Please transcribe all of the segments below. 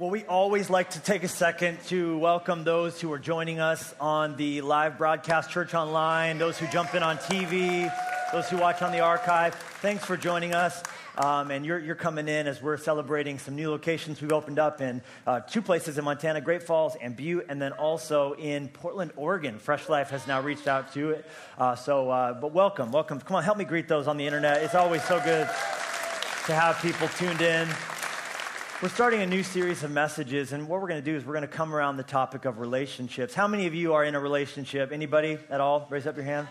Well, we always like to take a second to welcome those who are joining us on the live broadcast Church Online, those who jump in on TV, those who watch on the archive. Thanks for joining us. Um, and you're, you're coming in as we're celebrating some new locations we've opened up in uh, two places in Montana, Great Falls and Butte, and then also in Portland, Oregon. Fresh Life has now reached out to it. Uh, so, uh, but welcome, welcome. Come on, help me greet those on the internet. It's always so good to have people tuned in. We're starting a new series of messages, and what we're going to do is we're going to come around the topic of relationships. How many of you are in a relationship? Anybody at all? Raise up your hand.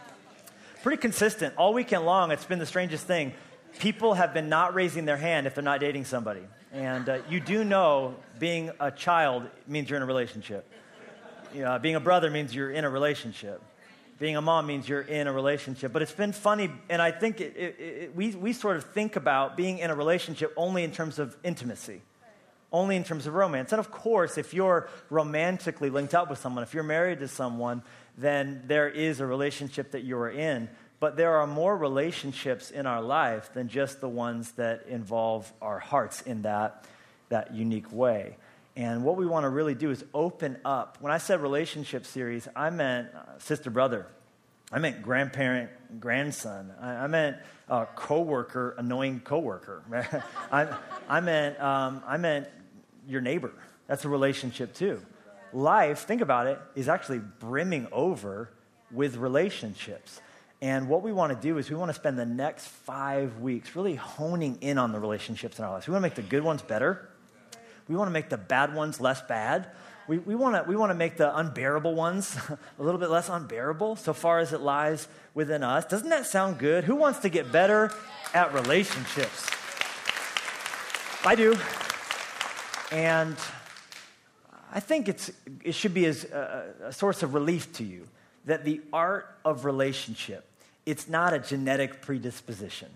Pretty consistent. All weekend long, it's been the strangest thing. People have been not raising their hand if they're not dating somebody. And uh, you do know being a child means you're in a relationship. You know, being a brother means you're in a relationship. Being a mom means you're in a relationship. But it's been funny, and I think it, it, it, we, we sort of think about being in a relationship only in terms of intimacy only in terms of romance. And of course, if you're romantically linked up with someone, if you're married to someone, then there is a relationship that you're in. But there are more relationships in our life than just the ones that involve our hearts in that, that unique way. And what we want to really do is open up. When I said relationship series, I meant uh, sister brother. I meant grandparent grandson. I, I meant uh, coworker annoying coworker. I, I meant um, I meant your neighbor. That's a relationship too. Life, think about it, is actually brimming over with relationships. And what we want to do is we want to spend the next five weeks really honing in on the relationships in our lives. We want to make the good ones better. We want to make the bad ones less bad. We, we, want to, we want to make the unbearable ones a little bit less unbearable so far as it lies within us. Doesn't that sound good? Who wants to get better at relationships? I do. And I think it's, it should be as a, a source of relief to you that the art of relationship, it's not a genetic predisposition.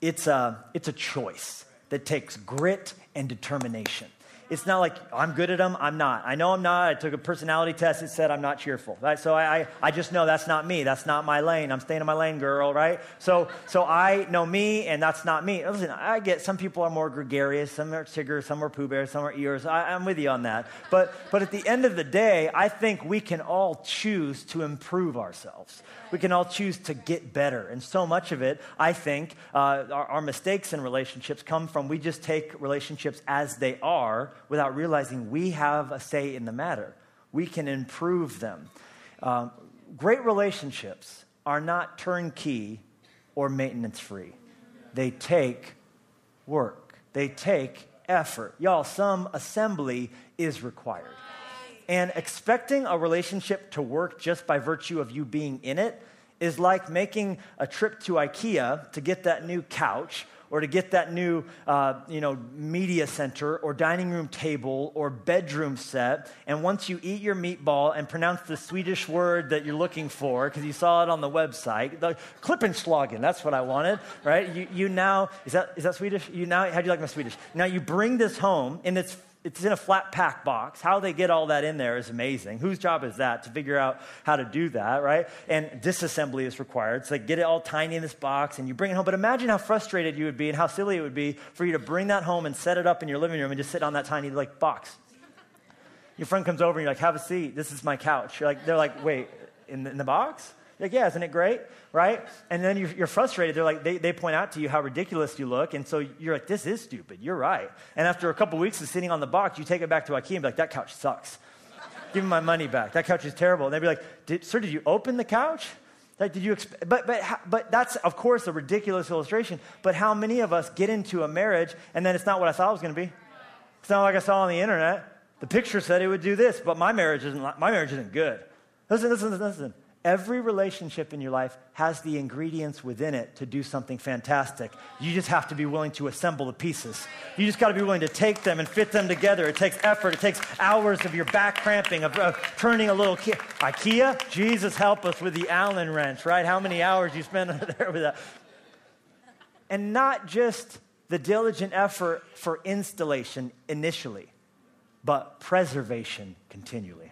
It's a, it's a choice that takes grit and determination. It's not like I'm good at them, I'm not. I know I'm not. I took a personality test, it said I'm not cheerful. Right? So I, I, I just know that's not me. That's not my lane. I'm staying in my lane, girl, right? So, so I know me, and that's not me. Listen, I get some people are more gregarious, some are Tigger, some are Pooh Bear, some are Eeyores. I, I'm with you on that. But, but at the end of the day, I think we can all choose to improve ourselves we can all choose to get better. And so much of it, I think, uh, our, our mistakes in relationships come from we just take relationships as they are without realizing we have a say in the matter. We can improve them. Um, great relationships are not turnkey or maintenance free, they take work, they take effort. Y'all, some assembly is required. And expecting a relationship to work just by virtue of you being in it is like making a trip to IKEA to get that new couch or to get that new uh, you know, media center or dining room table or bedroom set. And once you eat your meatball and pronounce the Swedish word that you're looking for, because you saw it on the website, the Klippenschlagen, that's what I wanted, right? You, you now, is that, is that Swedish? You now, how do you like my Swedish? Now you bring this home and it's it's in a flat pack box. How they get all that in there is amazing. Whose job is that to figure out how to do that, right? And disassembly is required. So they get it all tiny in this box and you bring it home. But imagine how frustrated you would be and how silly it would be for you to bring that home and set it up in your living room and just sit on that tiny like box. Your friend comes over and you're like, have a seat. This is my couch. You're like, they're like, wait, in the, in the box? Like, yeah, isn't it great? Right? And then you're, you're, frustrated. They're like, they, they point out to you how ridiculous you look. And so you're like, this is stupid. You're right. And after a couple weeks of sitting on the box, you take it back to IKEA and be like, that couch sucks. Give me my money back. That couch is terrible. And they'd be like, did, sir, did you open the couch? Like, did you exp- but, but, but that's, of course, a ridiculous illustration. But how many of us get into a marriage and then it's not what I thought it was going to be? It's not like I saw on the internet. The picture said it would do this, but my marriage isn't, my marriage isn't good. Listen, listen, listen. Every relationship in your life has the ingredients within it to do something fantastic. You just have to be willing to assemble the pieces. You just got to be willing to take them and fit them together. It takes effort. It takes hours of your back cramping, of, of turning a little key. IKEA, Jesus help us with the Allen wrench, right? How many hours you spend under there with that? And not just the diligent effort for installation initially, but preservation continually.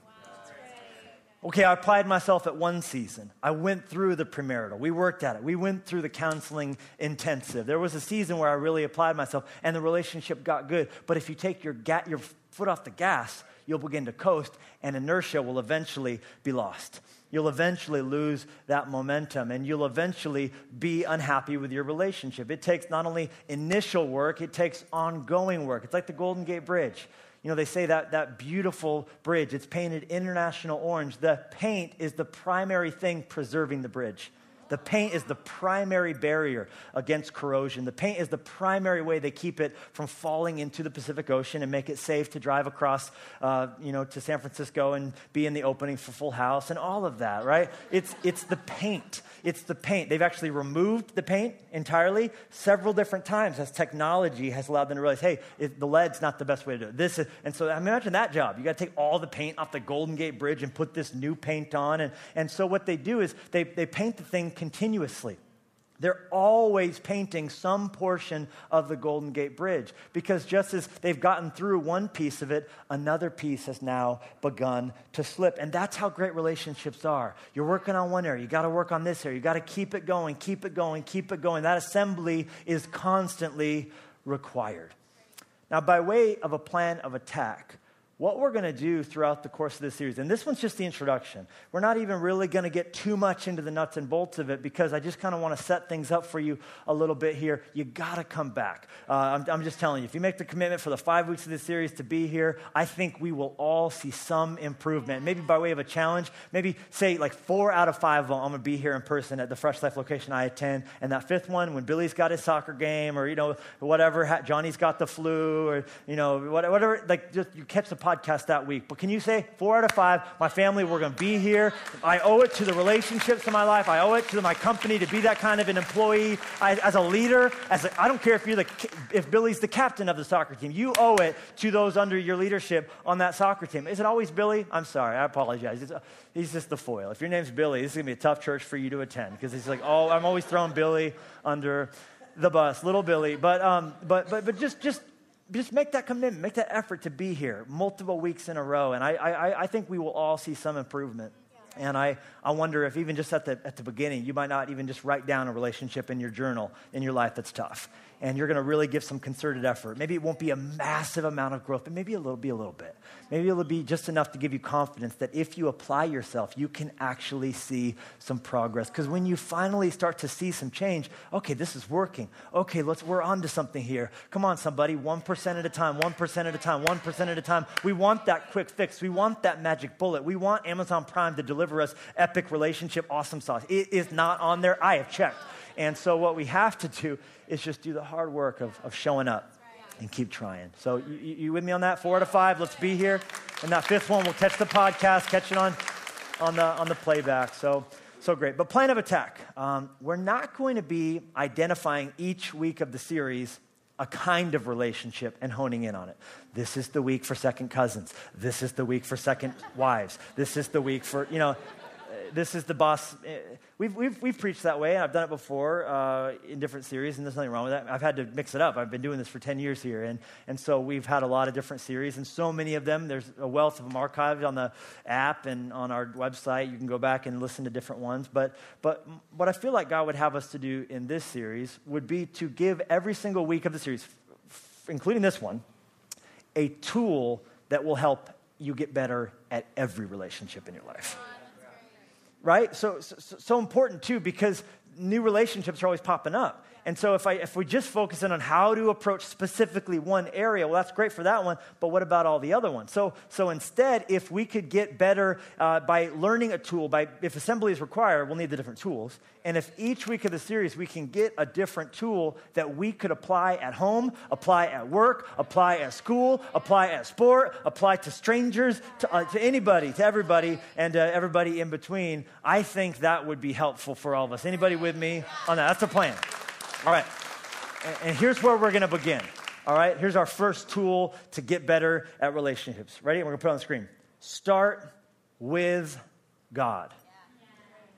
Okay, I applied myself at one season. I went through the premarital. We worked at it. We went through the counseling intensive. There was a season where I really applied myself and the relationship got good. But if you take your, ga- your foot off the gas, you'll begin to coast, and inertia will eventually be lost. You'll eventually lose that momentum and you'll eventually be unhappy with your relationship. It takes not only initial work, it takes ongoing work. It's like the Golden Gate Bridge. You know, they say that that beautiful bridge, it's painted international orange. The paint is the primary thing preserving the bridge. The paint is the primary barrier against corrosion. The paint is the primary way they keep it from falling into the Pacific Ocean and make it safe to drive across, uh, you know, to San Francisco and be in the opening for Full House and all of that, right? It's, it's the paint. It's the paint. They've actually removed the paint entirely several different times as technology has allowed them to realize, hey, the lead's not the best way to do it. This is, and so imagine that job. You got to take all the paint off the Golden Gate Bridge and put this new paint on. And, and so what they do is they, they paint the thing continuously. They're always painting some portion of the Golden Gate Bridge because just as they've gotten through one piece of it, another piece has now begun to slip. And that's how great relationships are. You're working on one area, you got to work on this area, you got to keep it going, keep it going, keep it going. That assembly is constantly required. Now, by way of a plan of attack, what we're going to do throughout the course of this series, and this one's just the introduction. We're not even really going to get too much into the nuts and bolts of it because I just kind of want to set things up for you a little bit here. You got to come back. Uh, I'm, I'm, just telling you, if you make the commitment for the five weeks of this series to be here, I think we will all see some improvement. Maybe by way of a challenge, maybe say like four out of five of them, I'm going to be here in person at the Fresh Life location I attend. And that fifth one, when Billy's got his soccer game or, you know, whatever, Johnny's got the flu or, you know, whatever, like just you catch the podcast that week. But can you say, four out of five, my family, we're going to be here. I owe it to the relationships in my life. I owe it to my company to be that kind of an employee. I, as a leader, as a, I don't care if you're the, if Billy's the captain of the soccer team. You owe it to those under your leadership on that soccer team. Is it always Billy? I'm sorry. I apologize. It's, he's just the foil. If your name's Billy, this is going to be a tough church for you to attend because he's like, oh, I'm always throwing Billy under the bus, little Billy. But, um, but, but, but just, just just make that commitment, make that effort to be here multiple weeks in a row. And I, I, I think we will all see some improvement. And I, I wonder if even just at the, at the beginning, you might not even just write down a relationship in your journal in your life that's tough and you're going to really give some concerted effort. Maybe it won't be a massive amount of growth, but maybe it'll be a little bit. Maybe it'll be just enough to give you confidence that if you apply yourself, you can actually see some progress. Because when you finally start to see some change, okay, this is working. Okay, let's we're on to something here. Come on, somebody, 1% at a time, 1% at a time, 1% at a time. We want that quick fix. We want that magic bullet. We want Amazon Prime to deliver us epic relationship awesome sauce. It is not on there. I have checked. And so what we have to do is just do the hard work of, of showing up and keep trying. So you, you with me on that? Four out of five. Let's be here. And that fifth one, we'll catch the podcast, catch it on, on, the, on the playback. So, so great. But plan of attack. Um, we're not going to be identifying each week of the series a kind of relationship and honing in on it. This is the week for second cousins. This is the week for second wives. This is the week for, you know, this is the boss. We've, we've, we've preached that way, and I've done it before uh, in different series, and there's nothing wrong with that. I've had to mix it up. I've been doing this for 10 years here, and, and so we've had a lot of different series, and so many of them, there's a wealth of them archived on the app and on our website. You can go back and listen to different ones. But, but what I feel like God would have us to do in this series would be to give every single week of the series, f- including this one, a tool that will help you get better at every relationship in your life right? So, so, so important too because new relationships are always popping up. And so if, I, if we just focus in on how to approach specifically one area, well, that's great for that one, but what about all the other ones? So, so instead, if we could get better uh, by learning a tool, by, if assembly is required, we'll need the different tools. And if each week of the series we can get a different tool that we could apply at home, apply at work, apply at school, apply at sport, apply to strangers, to, uh, to anybody, to everybody, and uh, everybody in between, I think that would be helpful for all of us. Anybody with me on that? That's the plan. All right. And here's where we're going to begin. All right. Here's our first tool to get better at relationships. Ready? We're going to put it on the screen. Start with God.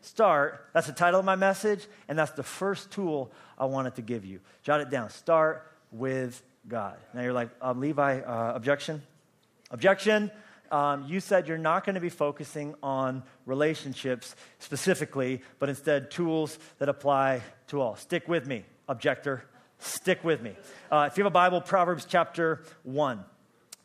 Start. That's the title of my message, and that's the first tool I wanted to give you. Jot it down. Start with God. Now you're like, um, Levi, uh, objection? Objection. Um, you said you're not going to be focusing on relationships specifically, but instead tools that apply to all. Stick with me objector, stick with me. Uh, if you have a Bible, Proverbs chapter 1.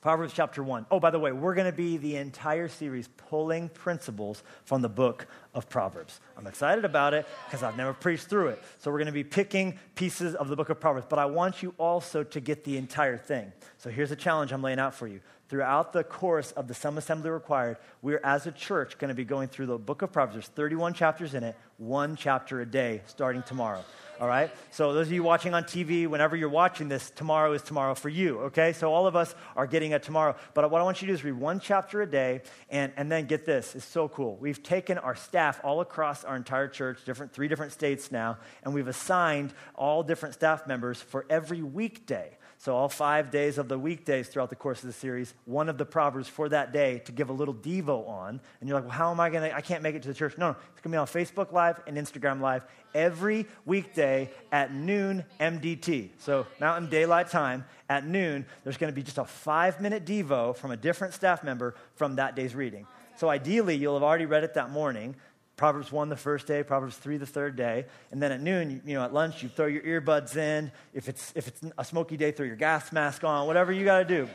Proverbs chapter 1. Oh, by the way, we're going to be the entire series pulling principles from the book of Proverbs. I'm excited about it because I've never preached through it. So we're going to be picking pieces of the book of Proverbs, but I want you also to get the entire thing. So here's a challenge I'm laying out for you. Throughout the course of the Some Assembly Required, we're as a church going to be going through the book of Proverbs. There's 31 chapters in it, one chapter a day starting tomorrow all right? So, those of you watching on TV, whenever you're watching this, tomorrow is tomorrow for you, okay? So, all of us are getting a tomorrow. But what I want you to do is read one chapter a day, and, and then get this. It's so cool. We've taken our staff all across our entire church, different, three different states now, and we've assigned all different staff members for every weekday. So, all five days of the weekdays throughout the course of the series, one of the Proverbs for that day to give a little Devo on. And you're like, well, how am I going to? I can't make it to the church. No, no, it's going to be on Facebook Live and Instagram Live every weekday at noon MDT. So, Mountain Daylight Time at noon, there's going to be just a five minute Devo from a different staff member from that day's reading. So, ideally, you'll have already read it that morning. Proverbs 1 the first day, Proverbs 3 the third day. And then at noon, you, know, at lunch, you throw your earbuds in. If it's, if it's a smoky day, throw your gas mask on, whatever you got to do.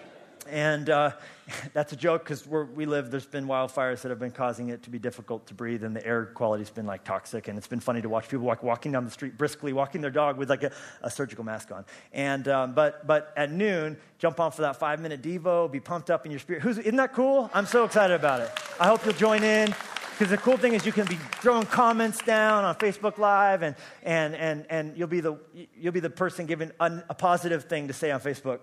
And uh, that's a joke because where we live, there's been wildfires that have been causing it to be difficult to breathe, and the air quality's been like toxic. And it's been funny to watch people walk, walking down the street briskly, walking their dog with like a, a surgical mask on. And, um, but, but at noon, jump on for that five minute Devo, be pumped up in your spirit. Who's, isn't that cool? I'm so excited about it. I hope you'll join in. Because the cool thing is you can be throwing comments down on Facebook Live, and, and, and, and you'll, be the, you'll be the person giving a, a positive thing to say on Facebook.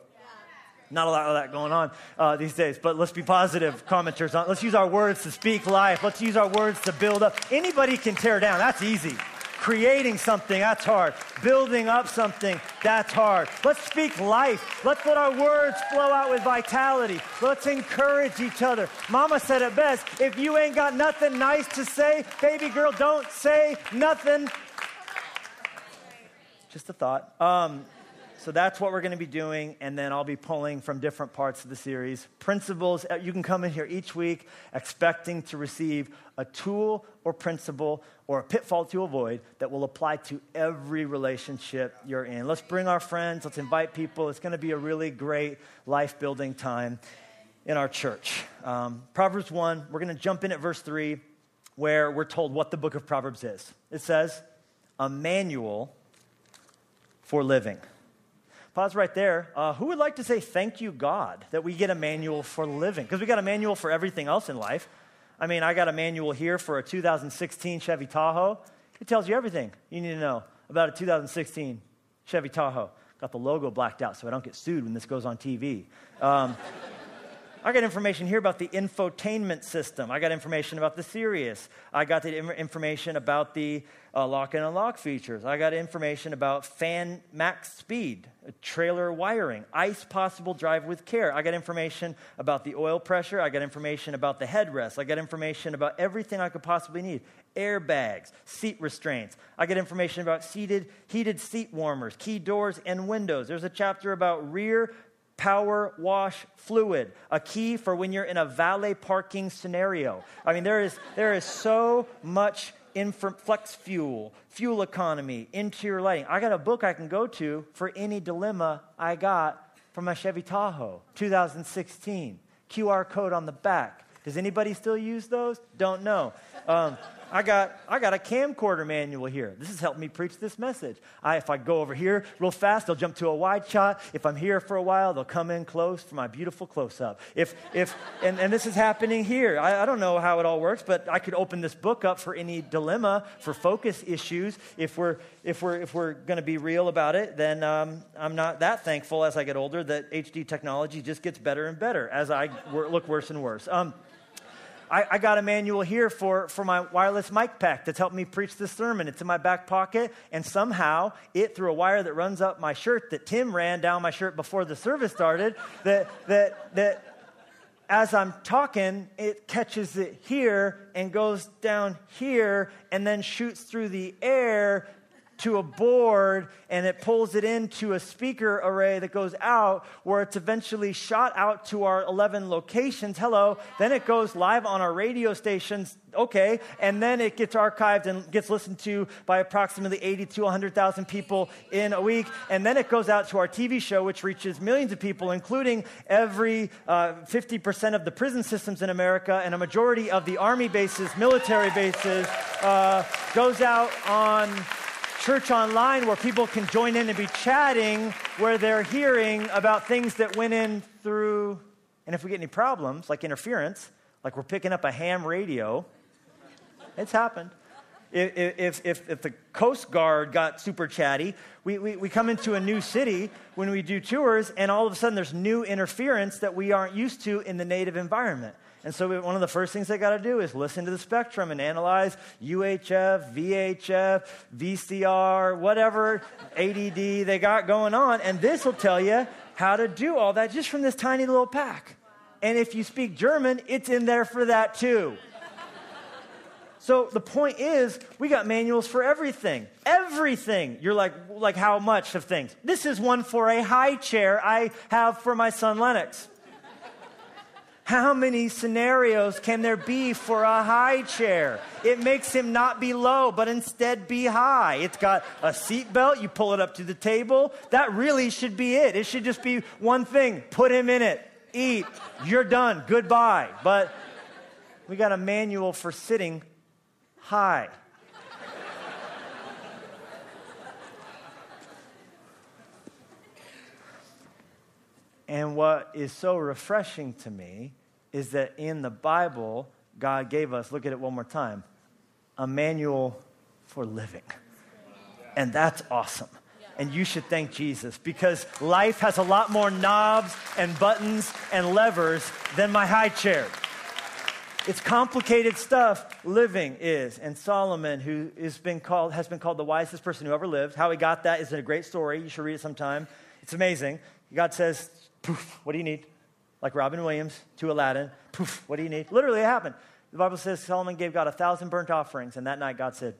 Not a lot of that going on uh, these days, but let's be positive commenters. On, let's use our words to speak life. Let's use our words to build up. Anybody can tear down. That's easy. Creating something, that's hard. Building up something, that's hard. Let's speak life. Let's let our words flow out with vitality. Let's encourage each other. Mama said it best if you ain't got nothing nice to say, baby girl, don't say nothing. Just a thought. Um, so that's what we're going to be doing, and then I'll be pulling from different parts of the series. Principles, uh, you can come in here each week expecting to receive a tool or principle or a pitfall to avoid that will apply to every relationship you're in. Let's bring our friends, let's invite people. It's going to be a really great life building time in our church. Um, Proverbs 1, we're going to jump in at verse 3, where we're told what the book of Proverbs is. It says, a manual for living. Pause right there. Uh, who would like to say thank you, God, that we get a manual for living? Because we got a manual for everything else in life. I mean, I got a manual here for a 2016 Chevy Tahoe. It tells you everything you need to know about a 2016 Chevy Tahoe. Got the logo blacked out so I don't get sued when this goes on TV. Um, I got information here about the infotainment system. I got information about the Sirius. I got the information about the uh, lock and unlock features. I got information about fan max speed, trailer wiring, ice possible drive with care. I got information about the oil pressure. I got information about the headrest. I got information about everything I could possibly need airbags, seat restraints. I get information about seated, heated seat warmers, key doors, and windows. There's a chapter about rear power wash fluid, a key for when you're in a valet parking scenario. I mean, there is, there is so much infra- flex fuel, fuel economy, interior lighting. I got a book I can go to for any dilemma I got from my Chevy Tahoe, 2016. QR code on the back. Does anybody still use those? Don't know. Um, I got, I got a camcorder manual here. This has helped me preach this message. I, if I go over here real fast, they'll jump to a wide shot. If I'm here for a while, they'll come in close for my beautiful close up. If, if, and, and this is happening here. I, I don't know how it all works, but I could open this book up for any dilemma, for focus issues. If we're, if we're, if we're going to be real about it, then um, I'm not that thankful as I get older that HD technology just gets better and better as I look worse and worse. Um, I, I, got a manual here for, for my wireless mic pack that's helped me preach this sermon. It's in my back pocket, and somehow it, through a wire that runs up my shirt that Tim ran down my shirt before the service started, that, that, that as I'm talking, it catches it here and goes down here and then shoots through the air to a board and it pulls it into a speaker array that goes out where it's eventually shot out to our 11 locations. Hello. Then it goes live on our radio stations. Okay. And then it gets archived and gets listened to by approximately 80 to 100,000 people in a week. And then it goes out to our TV show, which reaches millions of people, including every uh, 50% of the prison systems in America and a majority of the army bases, military bases, uh, goes out on church online where people can join in and be chatting, where they're hearing about things that went in through. And if we get any problems, like interference, like we're picking up a ham radio, it's happened. If, if, if, the Coast Guard got super chatty, we, we, we come into a new city when we do tours, and all of a sudden there's new interference that we aren't used to in the native environment. And so, one of the first things they got to do is listen to the spectrum and analyze UHF, VHF, VCR, whatever ADD they got going on. And this will tell you how to do all that just from this tiny little pack. And if you speak German, it's in there for that too. So the point is, we got manuals for everything. Everything. You're like, like how much of things? This is one for a high chair I have for my son Lennox. How many scenarios can there be for a high chair? It makes him not be low, but instead be high. It's got a seat belt. You pull it up to the table. That really should be it. It should just be one thing. Put him in it. Eat. You're done. Goodbye. But we got a manual for sitting high. And what is so refreshing to me is that in the Bible, God gave us, look at it one more time, a manual for living. And that's awesome. And you should thank Jesus because life has a lot more knobs and buttons and levers than my high chair. It's complicated stuff living is. And Solomon, who been called, has been called the wisest person who ever lived, how he got that is a great story. You should read it sometime. It's amazing. God says, poof, what do you need? Like Robin Williams to Aladdin, poof, what do you need? Literally, it happened. The Bible says Solomon gave God a thousand burnt offerings, and that night God said,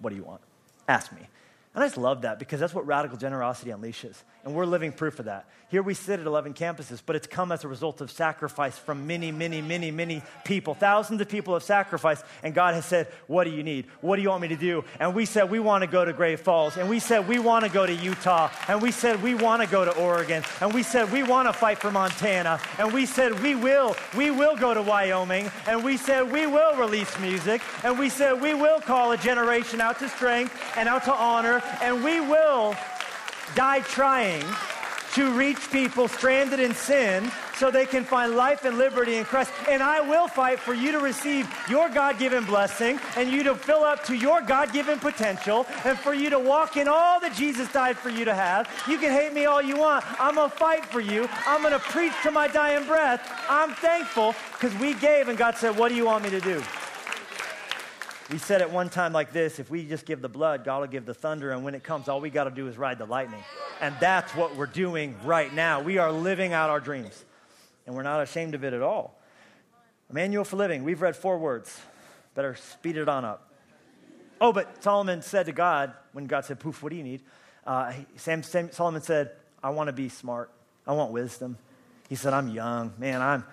What do you want? Ask me. And I just love that because that's what radical generosity unleashes. And we're living proof of that. Here we sit at 11 campuses, but it's come as a result of sacrifice from many, many, many, many people. Thousands of people have sacrificed, and God has said, What do you need? What do you want me to do? And we said, We want to go to Great Falls. And we said, We want to go to Utah. And we said, We want to go to Oregon. And we said, We want to fight for Montana. And we said, We will. We will go to Wyoming. And we said, We will release music. And we said, We will call a generation out to strength and out to honor. And we will die trying to reach people stranded in sin so they can find life and liberty in Christ. And I will fight for you to receive your God given blessing and you to fill up to your God given potential and for you to walk in all that Jesus died for you to have. You can hate me all you want. I'm going to fight for you. I'm going to preach to my dying breath. I'm thankful because we gave and God said, What do you want me to do? We said at one time like this if we just give the blood, God will give the thunder, and when it comes, all we got to do is ride the lightning. And that's what we're doing right now. We are living out our dreams, and we're not ashamed of it at all. Manual for living. We've read four words. Better speed it on up. Oh, but Solomon said to God, when God said, Poof, what do you need? Uh, Sam, Sam, Solomon said, I want to be smart. I want wisdom. He said, I'm young. Man, I'm,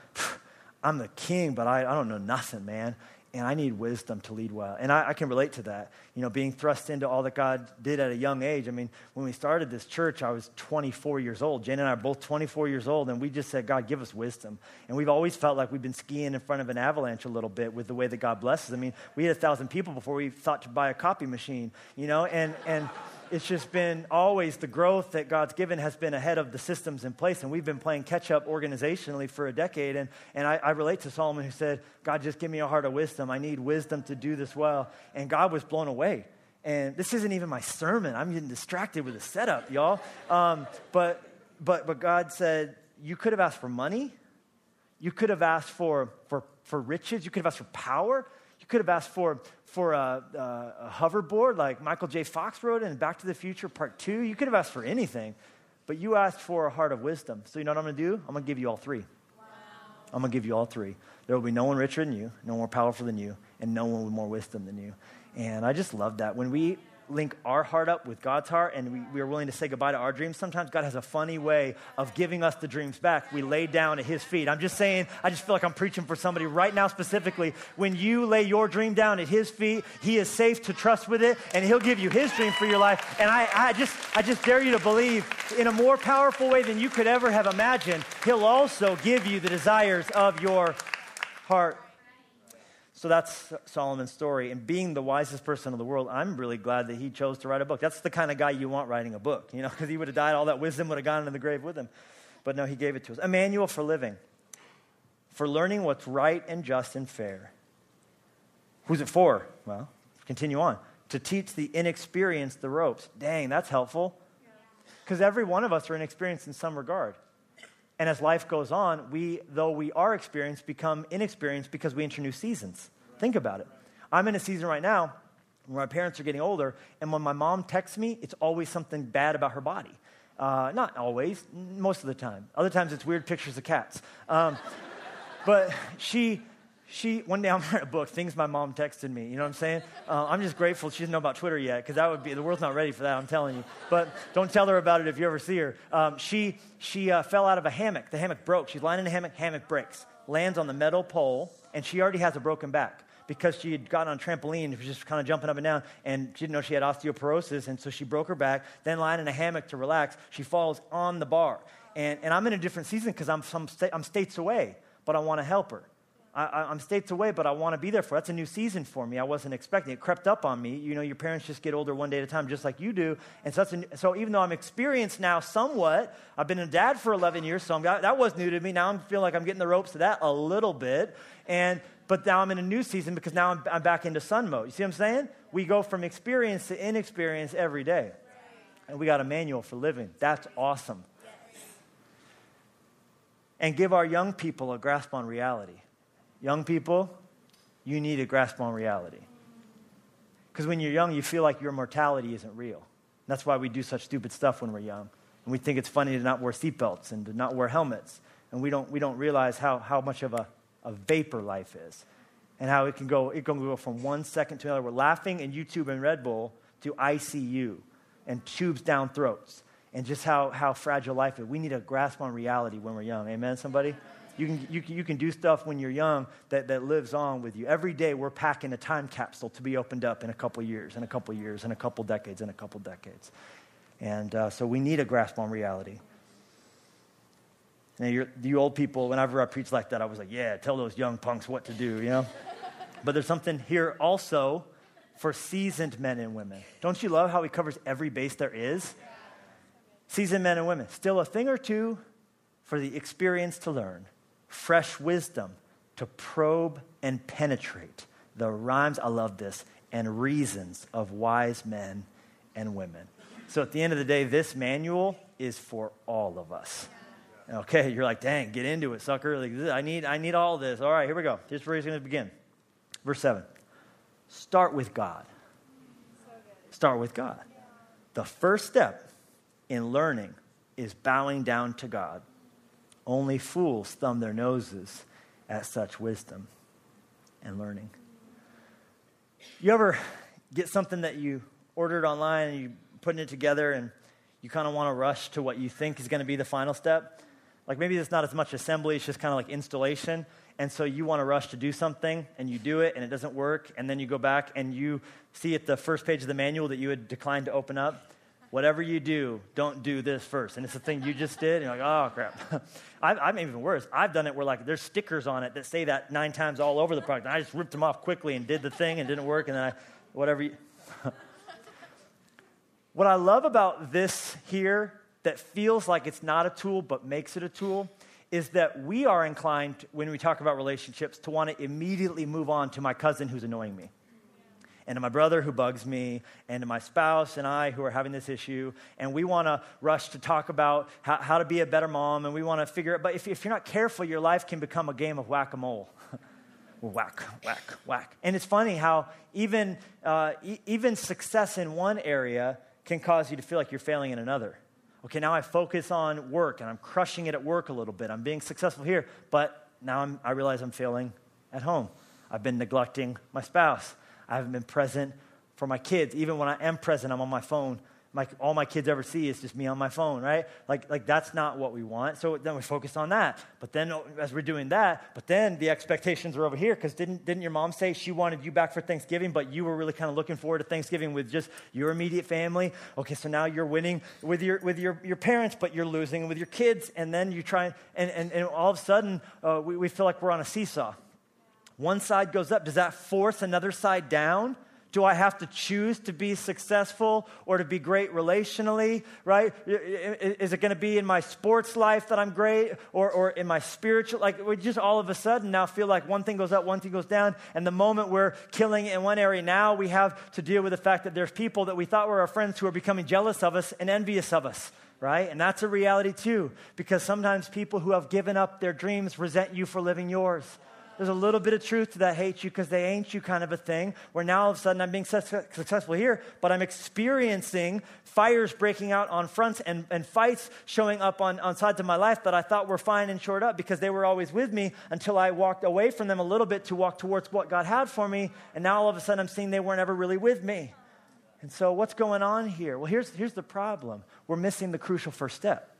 I'm the king, but I, I don't know nothing, man and I need wisdom to lead well. And I, I, can relate to that. You know, being thrust into all that God did at a young age. I mean, when we started this church, I was 24 years old. Jen and I are both 24 years old, and we just said, God, give us wisdom. And we've always felt like we've been skiing in front of an avalanche a little bit with the way that God blesses. I mean, we had a thousand people before we thought to buy a copy machine, you know, and, and, it's just been always the growth that God's given has been ahead of the systems in place. And we've been playing catch up organizationally for a decade. And, and I, I, relate to Solomon who said, God, just give me a heart of wisdom. I need wisdom to do this well. And God was blown away. And this isn't even my sermon. I'm getting distracted with the setup, y'all. Um, but, but, but God said, You could have asked for money. You could have asked for, for, for riches. You could have asked for power. You could have asked for, for a, a, a hoverboard like Michael J. Fox wrote in Back to the Future Part 2. You could have asked for anything, but you asked for a heart of wisdom. So you know what I'm going to do? I'm going to give you all three. Wow. I'm going to give you all three. There will be no one richer than you, no more powerful than you, and no one with more wisdom than you. And I just love that. When we link our heart up with God's heart and we, we are willing to say goodbye to our dreams, sometimes God has a funny way of giving us the dreams back. We lay down at His feet. I'm just saying, I just feel like I'm preaching for somebody right now specifically. When you lay your dream down at His feet, He is safe to trust with it and He'll give you His dream for your life. And I, I, just, I just dare you to believe in a more powerful way than you could ever have imagined, He'll also give you the desires of your heart. So that's Solomon's story. And being the wisest person in the world, I'm really glad that he chose to write a book. That's the kind of guy you want writing a book, you know, because he would have died, all that wisdom would have gone into the grave with him. But no, he gave it to us. A manual for living, for learning what's right and just and fair. Who's it for? Well, continue on. To teach the inexperienced the ropes. Dang, that's helpful. Because every one of us are inexperienced in some regard. And as life goes on, we, though we are experienced, become inexperienced because we enter new seasons. Think about it. I'm in a season right now where my parents are getting older, and when my mom texts me, it's always something bad about her body. Uh, not always, most of the time. Other times it's weird pictures of cats. Um, but she, she, one day I'm writing a book, things my mom texted me. You know what I'm saying? Uh, I'm just grateful she doesn't know about Twitter yet, because that would be, the world's not ready for that, I'm telling you. But don't tell her about it if you ever see her. Um, she she uh, fell out of a hammock. The hammock broke. She's lying in a hammock, hammock breaks, lands on the metal pole, and she already has a broken back because she had gotten on trampoline, she was just kind of jumping up and down, and she didn't know she had osteoporosis, and so she broke her back. Then lying in a hammock to relax, she falls on the bar. And, and I'm in a different season because I'm, I'm states away, but I want to help her. I, am states away, but I want to be there for. That's a new season for me. I wasn't expecting it. It crept up on me. You know, your parents just get older one day at a time, just like you do. And so, a, so even though I'm experienced now somewhat, I've been a dad for 11 years, so I'm, that was new to me. Now I'm feeling like I'm getting the ropes of that a little bit. And but now I'm in a new season because now I'm, I'm back into son mode. You see what I'm saying? We go from experience to inexperience every day, and we got a manual for living. That's awesome. And give our young people a grasp on reality. Young people, you need to grasp on reality. Because when you're young, you feel like your mortality isn't real. That's why we do such stupid stuff when we're young. And we think it's funny to not wear seatbelts and to not wear helmets. And we don't, we don't realize how, how much of a, a vapor life is and how it can, go, it can go from one second to another. We're laughing in YouTube and Red Bull to ICU and tubes down throats and just how, how fragile life is. We need to grasp on reality when we're young. Amen, somebody? You can, you, can, you can do stuff when you're young that, that lives on with you. Every day we're packing a time capsule to be opened up in a couple years, in a couple years, in a couple decades, in a couple decades. And uh, so we need a grasp on reality. And you old people, whenever I preach like that, I was like, yeah, tell those young punks what to do, you know? but there's something here also for seasoned men and women. Don't you love how he covers every base there is? Seasoned men and women. Still a thing or two for the experience to learn fresh wisdom to probe and penetrate the rhymes, I love this, and reasons of wise men and women. So at the end of the day, this manual is for all of us. Okay, you're like, dang, get into it, sucker. Like, I need, I need all this. All right, here we go. Here's where he's going to begin. Verse 7. Start with God. Start with God. The first step in learning is bowing down to God. Only fools thumb their noses at such wisdom and learning. You ever get something that you ordered online and you putting it together and you kind of want to rush to what you think is going to be the final step? Like maybe it's not as much assembly, it's just kind of like installation. And so you want to rush to do something and you do it and it doesn't work. And then you go back and you see at the first page of the manual that you had declined to open up whatever you do, don't do this first. And it's the thing you just did, and you're like, oh, crap. I've, I'm even worse. I've done it where, like, there's stickers on it that say that nine times all over the product. And I just ripped them off quickly and did the thing and didn't work, and then I, whatever you. what I love about this here that feels like it's not a tool but makes it a tool is that we are inclined, when we talk about relationships, to want to immediately move on to my cousin who's annoying me and to my brother who bugs me, and to my spouse and I who are having this issue. And we want to rush to talk about how, how, to be a better mom, and we want to figure it. But if, if you're not careful, your life can become a game of whack a mole. whack, whack, whack. And it's funny how even, uh, e- even success in one area can cause you to feel like you're failing in another. Okay, now I focus on work and I'm crushing it at work a little bit. I'm being successful here, but now I'm, I realize I'm failing at home. I've been neglecting my spouse. I haven't been present for my kids. Even when I am present, I'm on my phone my, all my kids ever see is just me on my phone, right? Like, like that's not what we want. So then we focus on that. But then as we're doing that, but then the expectations are over here because didn't, didn't your mom say she wanted you back for Thanksgiving, but you were really kind of looking forward to Thanksgiving with just your immediate family? Okay, so now you're winning with your, with your, your parents, but you're losing with your kids. And then you try, and, and, and all of a sudden, uh, we, we feel like we're on a seesaw. One side goes up. Does that force another side down? Do I have to choose to be successful or to be great relationally, right? Is it going to be in my sports life that I'm great or, or in my spiritual? Like, we just all of a sudden now feel like one thing goes up, one thing goes down. And the moment we're killing in one area, now we have to deal with the fact that there's people that we thought were our friends who are becoming jealous of us and envious of us right? And that's a reality too, because sometimes people who have given up their dreams resent you for living yours. There's a little bit of truth to that hate you because they ain't you kind of a thing, where now all of a sudden I'm being successful here, but I'm experiencing fires breaking out on fronts and, and fights showing up on, on sides of my life that I thought were fine and shored up because they were always with me until I walked away from them a little bit to walk towards what God had for me. And now all of a sudden I'm seeing they weren't ever really with me. And so what's going on here? Well, here's, here's the problem we're missing the crucial first step,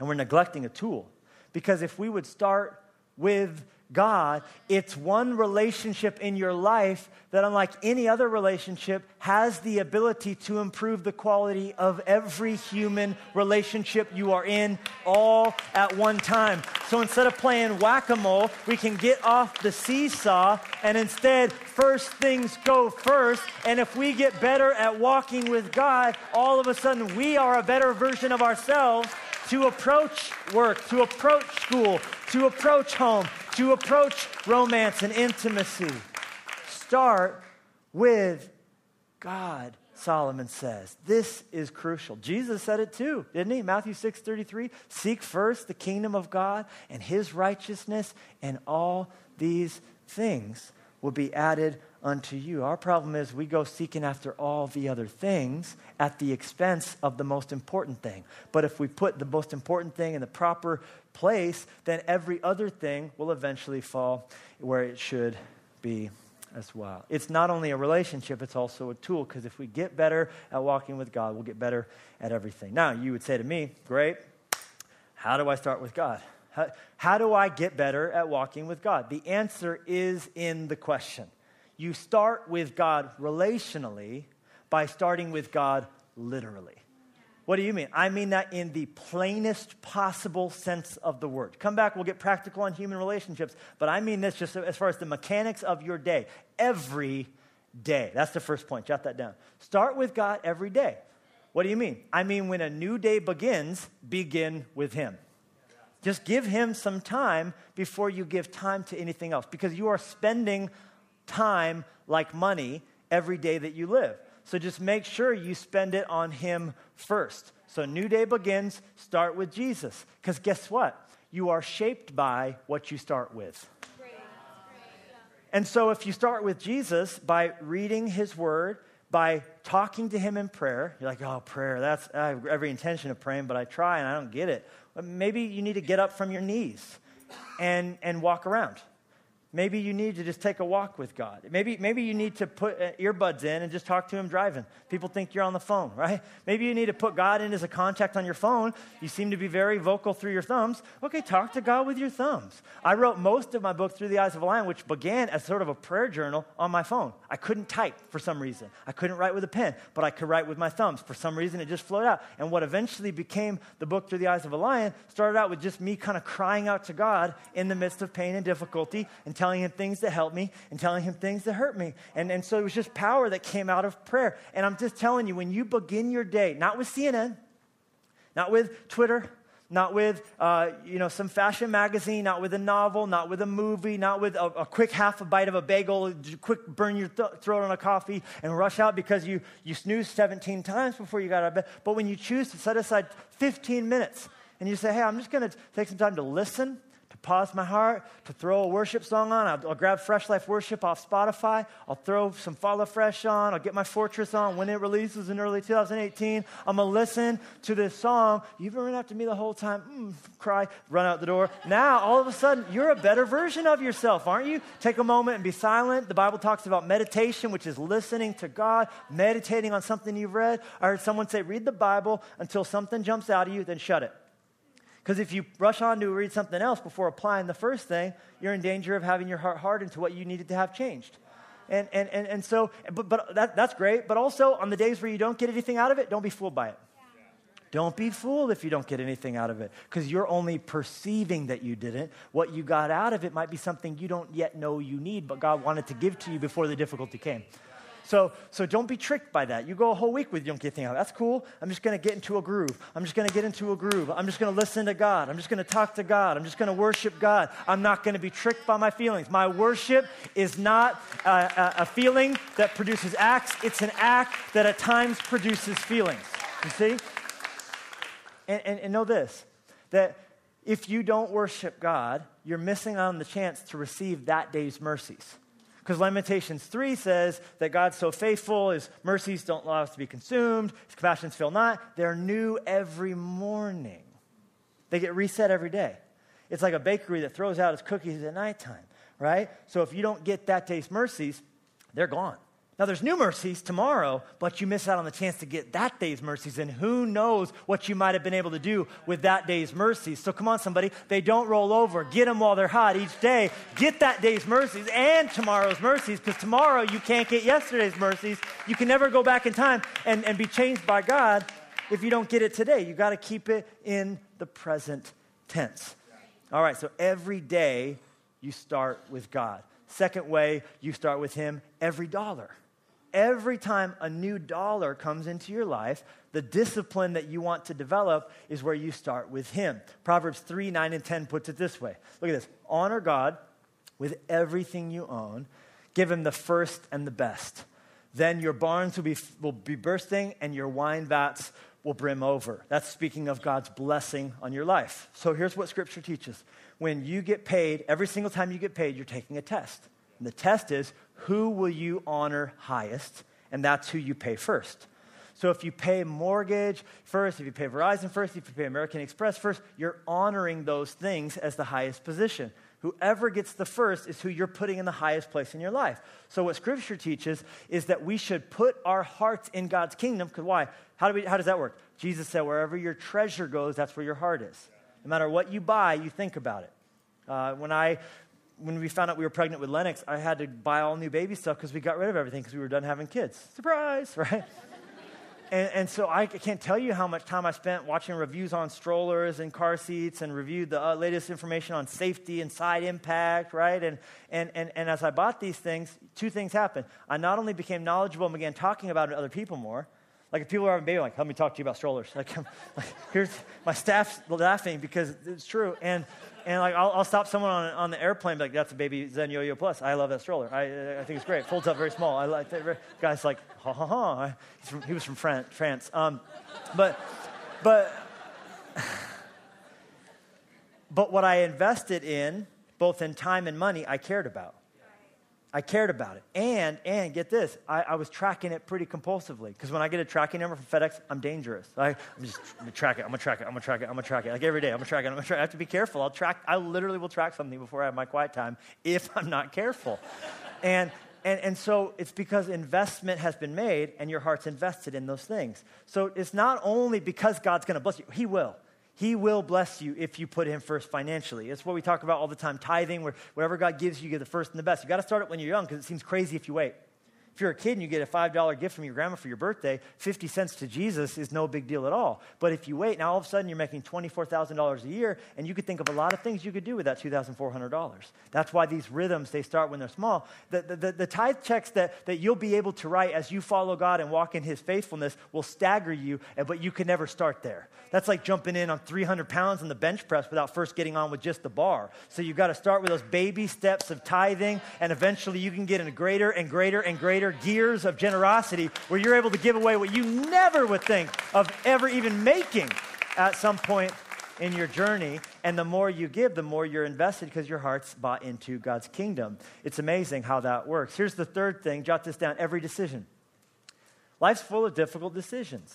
and we're neglecting a tool. Because if we would start with God, it's one relationship in your life that, unlike any other relationship, has the ability to improve the quality of every human relationship you are in all at one time. So instead of playing whack a mole, we can get off the seesaw and instead, first things go first. And if we get better at walking with God, all of a sudden we are a better version of ourselves to approach work, to approach school, to approach home, to approach romance and intimacy. Start with God, Solomon says. This is crucial. Jesus said it too, didn't he? Matthew 6 33. Seek first the kingdom of God and his righteousness, and all these things will be added unto you. Our problem is we go seeking after all the other things at the expense of the most important thing. But if we put the most important thing in the proper place, then every other thing will eventually fall where it should be as well. It's not only a relationship, it's also a tool because if we get better at walking with God, we'll get better at everything. Now, you would say to me, Great, how do I start with God? How, how do I get better at walking with God? The answer is in the question you start with God relationally by starting with God literally. What do you mean? I mean that in the plainest possible sense of the word. Come back, we'll get practical on human relationships, but I mean this just as far as the mechanics of your day. Every day. That's the first point. Jot that down. Start with God every day. What do you mean? I mean, when a new day begins, begin with Him. Just give Him some time before you give time to anything else because you are spending time like money every day that you live. So just make sure you spend it on Him first. So, new day begins, start with Jesus. Because guess what? You are shaped by what you start with. And so, if you start with Jesus by reading His Word, by talking to Him in prayer, you're like, oh, prayer, that's, I have every intention of praying, but I try and I don't get it. But maybe you need to get up from your knees and, and walk around. Maybe you need to just take a walk with God. Maybe, maybe you need to put uh, earbuds in and just talk to Him driving. People think you're on the phone, right? Maybe you need to put God in as a contact on your phone. You seem to be very vocal through your thumbs. Okay, talk to God with your thumbs. I wrote most of my book, Through the Eyes of a Lion, which began as sort of a prayer journal on my phone. I couldn't type for some reason. I couldn't write with a pen, but I could write with my thumbs. For some reason, it just flowed out. And what eventually became the book, Through the Eyes of a Lion, started out with just me kind of crying out to God in the midst of pain and difficulty and telling Him things that help help me and telling him things that hurt me. And, and so it was just power that came out of prayer. And I'm just telling you, when you begin your day, not with CNN, not with Twitter, not with uh, you know some fashion magazine, not with a novel, not with a movie, not with a, a quick half a bite of a bagel, quick burn your th- throat on a coffee and rush out because you you snoozed 17 times before you got out of bed. But when you choose to set aside 15 minutes and you say, "Hey, I'm just going to take some time to listen pause my heart, to throw a worship song on. I'll, I'll, grab Fresh Life Worship off Spotify. I'll throw some Follow Fresh on. I'll get my Fortress on when it releases in early 2018. I'm going to listen to this song. You've been running after me the whole time. Mm, cry, run out the door. Now, all of a sudden, you're a better version of yourself, aren't you? Take a moment and be silent. The Bible talks about meditation, which is listening to God, meditating on something you've read. I heard someone say, read the Bible until something jumps out of you, then shut it. Because if you rush on to read something else before applying the first thing, you're in danger of having your heart hardened to what you needed to have changed. And, and, and, and so, but, but that, that's great. But also, on the days where you don't get anything out of it, don't be fooled by it. Don't be fooled if you don't get anything out of it, because you're only perceiving that you didn't. What you got out of it might be something you don't yet know you need, but God wanted to give to you before the difficulty came. So, so don't be tricked by that. You go a whole week with anything out. That's cool. I'm just going to get into a groove. I'm just going to get into a groove. I'm just going to listen to God. I'm just going to talk to God. I'm just going to worship God. I'm not going to be tricked by my feelings. My worship is not a, a, feeling that produces acts. It's an act that at times produces feelings. You see? And, and, and know this, that if you don't worship God, you're missing on the chance to receive that day's mercies. Because Lamentations 3 says that God's so faithful, his mercies don't allow us to be consumed, his compassions fail not. They're new every morning. They get reset every day. It's like a bakery that throws out its cookies at nighttime, right? So if you don't get that day's mercies, they're gone. Now, there's new mercies tomorrow, but you miss out on the chance to get that day's mercies, and who knows what you might have been able to do with that day's mercies. So, come on, somebody. They don't roll over. Get them while they're hot each day. Get that day's mercies and tomorrow's mercies, because tomorrow you can't get yesterday's mercies. You can never go back in time and, and be changed by God if you don't get it today. You got to keep it in the present tense. All right, so every day you start with God. Second way, you start with Him every dollar every time a new dollar comes into your life, the discipline that you want to develop is where you start with Him. Proverbs 3 9 and 10 puts it this way Look at this honor God with everything you own, give Him the first and the best. Then your barns will be, will be bursting and your wine vats will brim over. That's speaking of God's blessing on your life. So here's what Scripture teaches when you get paid, every single time you get paid, you're taking a test. And the test is who will you honor highest? And that's who you pay first. So if you pay mortgage first, if you pay Verizon first, if you pay American Express first, you're honoring those things as the highest position. Whoever gets the first is who you're putting in the highest place in your life. So what Scripture teaches is that we should put our hearts in God's kingdom. Because why? How, do we, how does that work? Jesus said, wherever your treasure goes, that's where your heart is. No matter what you buy, you think about it. Uh, when I when we found out we were pregnant with Lennox, I had to buy all new baby stuff because we got rid of everything because we were done having kids. Surprise, right? and, and, so I can't tell you how much time I spent watching reviews on strollers and car seats and reviewed the uh, latest information on safety and side impact, right? And, and, and, and as I bought these things, two things happened. I not only became knowledgeable and began talking about it to other people more, like if people are having baby, like, let me talk to you about strollers. Like, like here's my staff's laughing because it's true. And and like I'll, I'll, stop someone on, on the airplane, like that's a Babyzen Yo-Yo Plus. I love that stroller. I, I think it's great. Folds up very small. I like that. Guy's like, ha ha ha. From, he was from France. France. Um, but, but, but what I invested in, both in time and money, I cared about. I cared about it. And, and get this, I, I was tracking it pretty compulsively. Because when I get a tracking number from FedEx, I'm dangerous. I, am just I'm gonna track it, I'm gonna track it, I'm gonna track it, I'm gonna track it. Like every day, I'm gonna track it, I'm gonna track it. I have to be careful. I'll track, I literally will track something before I have my quiet time if I'm not careful. and, and, and so it's because investment has been made and your heart's invested in those things. So it's not only because God's gonna bless you, He will. He will bless you if you put him first financially. It's what we talk about all the time tithing, where whatever God gives you, you get the first and the best. You got to start it when you're young because it seems crazy if you wait. If you're a kid and you get a $5 gift from your grandma for your birthday, 50 cents to Jesus is no big deal at all. But if you wait, now all of a sudden you're making $24,000 a year, and you could think of a lot of things you could do with that $2,400. That's why these rhythms, they start when they're small. The, the, the, the tithe checks that, that you'll be able to write as you follow God and walk in his faithfulness will stagger you, but you can never start there. That's like jumping in on 300 pounds on the bench press without first getting on with just the bar. So you've got to start with those baby steps of tithing, and eventually you can get in a greater and greater and greater greater gears of generosity where you're able to give away what you never would think of ever even making at some point in your journey. And the more you give, the more you're invested because your heart's bought into God's kingdom. It's amazing how that works. Here's the third thing jot this down every decision. Life's full of difficult decisions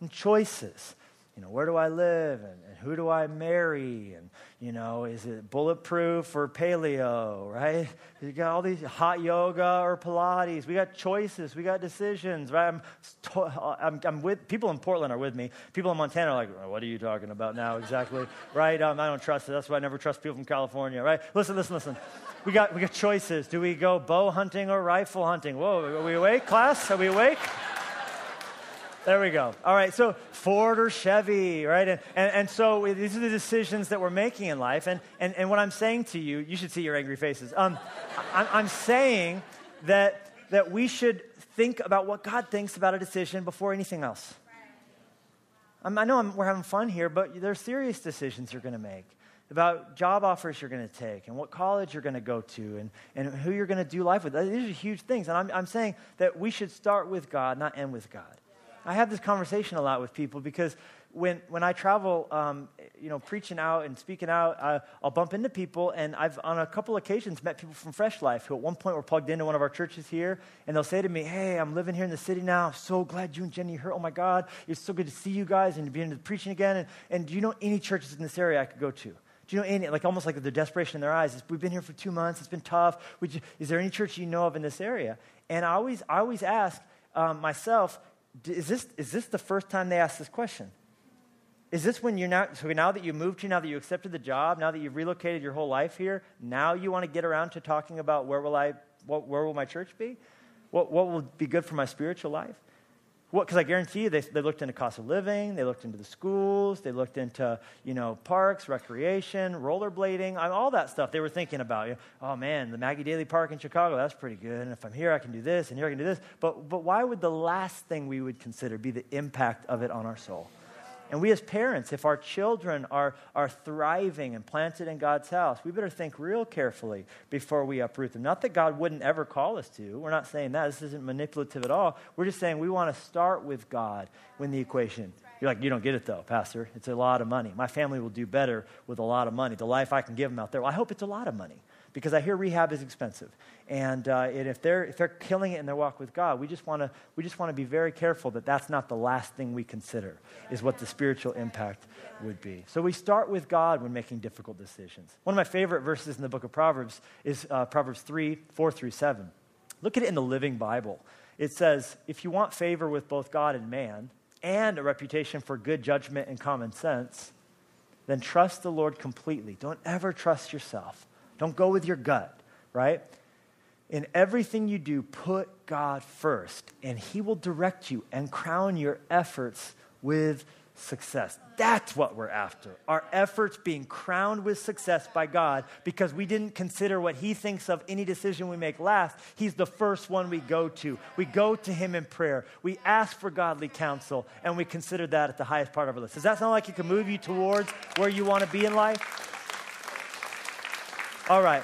and choices you know, where do I live and, and, who do I marry? And, you know, is it bulletproof or paleo, right? You got all these hot yoga or Pilates. We got choices. We got decisions, right? I'm, I'm, I'm with, people in Portland are with me. People in Montana are like, what are you talking about now exactly, right? Um, I don't trust it. That's why I never trust people from California, right? Listen, listen, listen. We got, we got choices. Do we go bow hunting or rifle hunting? Whoa, are we awake, class? Are we awake? There we go. All right, so Ford or Chevy, right? And, and, and, so these are the decisions that we're making in life. And, and, and what I'm saying to you, you should see your angry faces. Um, I'm, I'm saying that, that we should think about what God thinks about a decision before anything else. Um, I know I'm, we're having fun here, but there are serious decisions you're going to make about job offers you're going to take and what college you're going to go to and, and who you're going to do life with. These are huge things. And I'm, I'm saying that we should start with God, not end with God. I have this conversation a lot with people because when, when I travel, um, you know, preaching out and speaking out, I'll bump into people, and I've on a couple occasions met people from Fresh Life who at one point were plugged into one of our churches here, and they'll say to me, "Hey, I'm living here in the city now. I'm so glad you and Jennie are here. Oh my God, it's so good to see you guys and to be into preaching again. And, and do you know any churches in this area I could go to?" Do you know any, like almost like the desperation in their eyes? We've been here for two months. It's been tough. You, is there any church you know of in this area? And I always, I always ask um, myself, is this, is this the first time they ask this question? Is this when you're now, so now that you moved here, now that you accepted the job, now that you've relocated your whole life here, now you want to get around to talking about where will I, what, where will my church be? What, what will be good for my spiritual life? Because I guarantee you, they, they looked into cost of living, they looked into the schools, they looked into, you know, parks, recreation, rollerblading, all that stuff they were thinking about. You know, oh, man, the Maggie Daley Park in Chicago, that's pretty good. And if I'm here, I can do this, and here I can do this. But, but why would the last thing we would consider be the impact of it on our soul? And we as parents, if our children are, are thriving and planted in God's house, we better think real carefully before we uproot them. Not that God wouldn't ever call us to. We're not saying that. This isn't manipulative at all. We're just saying we want to start with God when the equation. You're like, you don't get it though, Pastor. It's a lot of money. My family will do better with a lot of money. The life I can give them out there, well, I hope it's a lot of money because I hear rehab is expensive. And, uh, and if, they're, if they're killing it in their walk with God, we just want to be very careful that that's not the last thing we consider, is what the spiritual impact would be. So we start with God when making difficult decisions. One of my favorite verses in the book of Proverbs is uh, Proverbs 3 4 through 7. Look at it in the Living Bible. It says, If you want favor with both God and man, and a reputation for good judgment and common sense, then trust the Lord completely. Don't ever trust yourself. Don't go with your gut, right? In everything you do, put God first, and He will direct you and crown your efforts with success. That's what we're after. Our efforts being crowned with success by God because we didn't consider what He thinks of any decision we make last. He's the first one we go to. We go to Him in prayer. We ask for godly counsel, and we consider that at the highest part of our list. Does that sound like it can move you towards where you want to be in life? All right.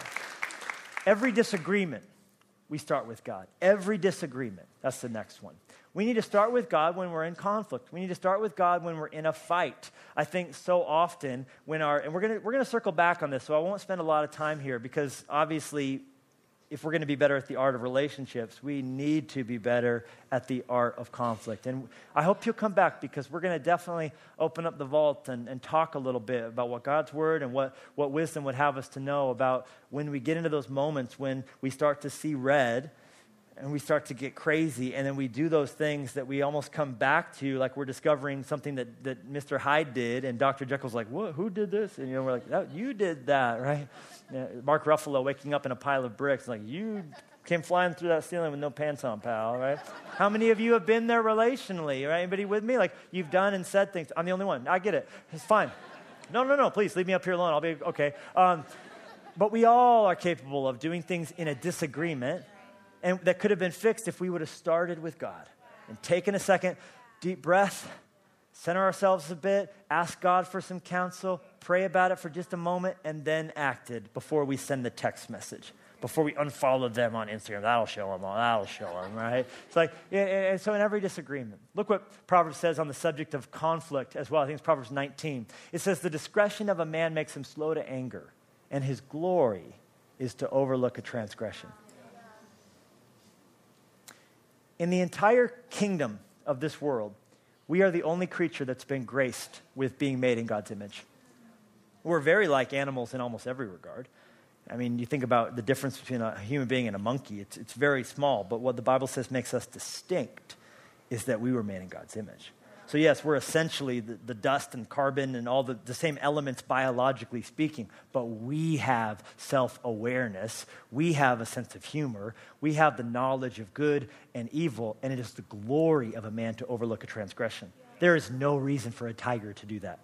Every disagreement we start with God. Every disagreement. That's the next one. We need to start with God when we're in conflict. We need to start with God when we're in a fight. I think so often when our, and we're going to we're going to circle back on this, so I won't spend a lot of time here because obviously if we're going to be better at the art of relationships, we need to be better at the art of conflict. And I hope you'll come back because we're going to definitely open up the vault and, and talk a little bit about what God's word and what, what wisdom would have us to know about when we get into those moments when we start to see red and we start to get crazy and then we do those things that we almost come back to like we're discovering something that, that mr hyde did and dr jekyll's like what? Who did this? And you know we're like you did that right? Mark ruffalo waking up in a pile of bricks like you came flying through that ceiling with no pants on pal right? How many of you have been there relationally right? Anybody with me? Like you've done and said things. I'm the only one. I get it. It's fine. No no no please leave me up here alone. I'll be okay. Um, but we all are capable of doing things in a disagreement and that could have been fixed if we would have started with God and taken a second, deep breath, center ourselves a bit, ask God for some counsel, pray about it for just a moment, and then acted before we send the text message. before we unfollow them on Instagram. That'll show them all. That'll show them, right? It's like, and so in every disagreement, look what Proverbs says on the subject of conflict as well. I think it's Proverbs 19. It says, The discretion of a man makes him slow to anger, and his glory is to overlook a transgression. In the entire kingdom of this world, we are the only creature that's been graced with being made in God's image. We're very like animals in almost every regard. I mean, you think about the difference between a human being and a monkey, it's, it's very small, but what the Bible says makes us distinct is that we were made in God's image. So, yes, we're essentially the, the dust and carbon and all the, the same elements biologically speaking, but we have self awareness. We have a sense of humor. We have the knowledge of good and evil, and it is the glory of a man to overlook a transgression. There is no reason for a tiger to do that.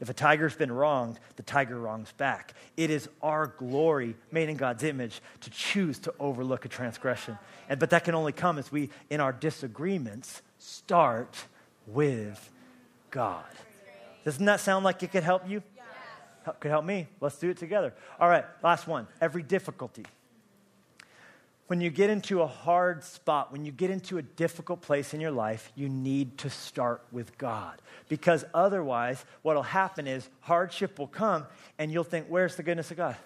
If a tiger's been wronged, the tiger wrongs back. It is our glory, made in God's image, to choose to overlook a transgression. And, but that can only come as we, in our disagreements, start with God. Doesn't that sound like it could help you? Yes. Could help me. Let's do it together. All right, last one. Every difficulty. When you get into a hard spot, when you get into a difficult place in your life, you need to start with God. Because otherwise, what will happen is hardship will come and you'll think, Where's the goodness of God?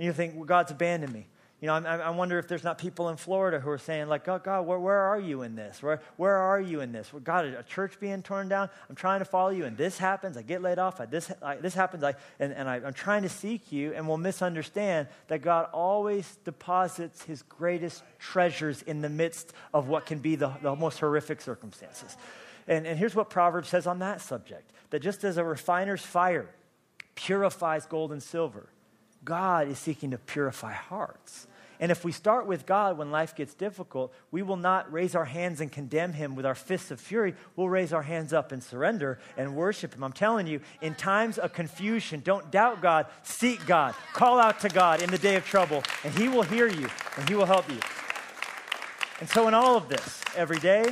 And you'll think, well, God's abandoned me. You know, I, I, wonder if there's not people in Florida who are saying, like, God, God where, where are you in this? Where, where are you in this? God, a church being torn down, I'm trying to follow you, and this happens, I get laid off, I, this, I, this happens, I, and, and I, I'm trying to seek you, and we'll misunderstand that God always deposits his greatest treasures in the midst of what can be the, the most horrific circumstances. And, and here's what Proverbs says on that subject that just as a refiner's fire purifies gold and silver, God is seeking to purify hearts. And if we start with God when life gets difficult, we will not raise our hands and condemn Him with our fists of fury. We'll raise our hands up and surrender and worship Him. I'm telling you, in times of confusion, don't doubt God, seek God, call out to God in the day of trouble, and He will hear you and He will help you. And so, in all of this, every day,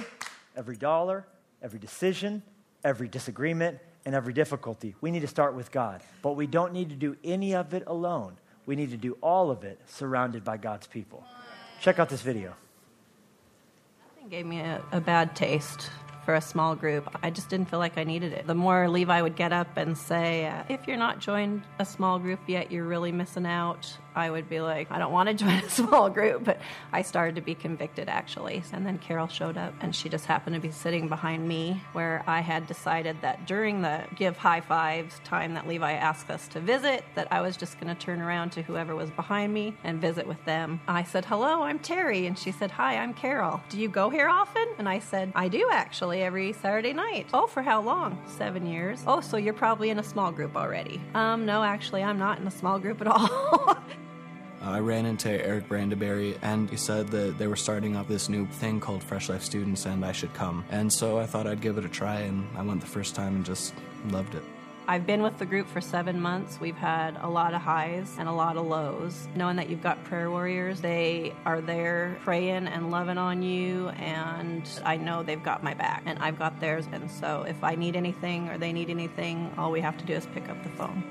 every dollar, every decision, every disagreement, and every difficulty, we need to start with God. But we don't need to do any of it alone. We need to do all of it surrounded by God's people. Check out this video. Nothing gave me a, a bad taste for a small group. I just didn't feel like I needed it. The more Levi would get up and say, uh, if you're not joined a small group yet, you're really missing out. I would be like, I don't want to join a small group, but I started to be convicted actually. And then Carol showed up and she just happened to be sitting behind me where I had decided that during the give high fives time that Levi asked us to visit, that I was just going to turn around to whoever was behind me and visit with them. I said, hello, I'm Terry. And she said, hi, I'm Carol. Do you go here often? And I said, I do actually every Saturday night. Oh, for how long? Seven years. Oh, so you're probably in a small group already. Um, no, actually, I'm not in a small group at all. I ran into Eric Brandeberry and he said that they were starting up this new thing called Fresh Life Students and I should come. And so I thought I'd give it a try and I went the first time and just loved it. I've been with the group for seven months. We've had a lot of highs and a lot of lows. Knowing that you've got prayer warriors, they are there praying and loving on you, and I know they've got my back and I've got theirs. And so if I need anything or they need anything, all we have to do is pick up the phone.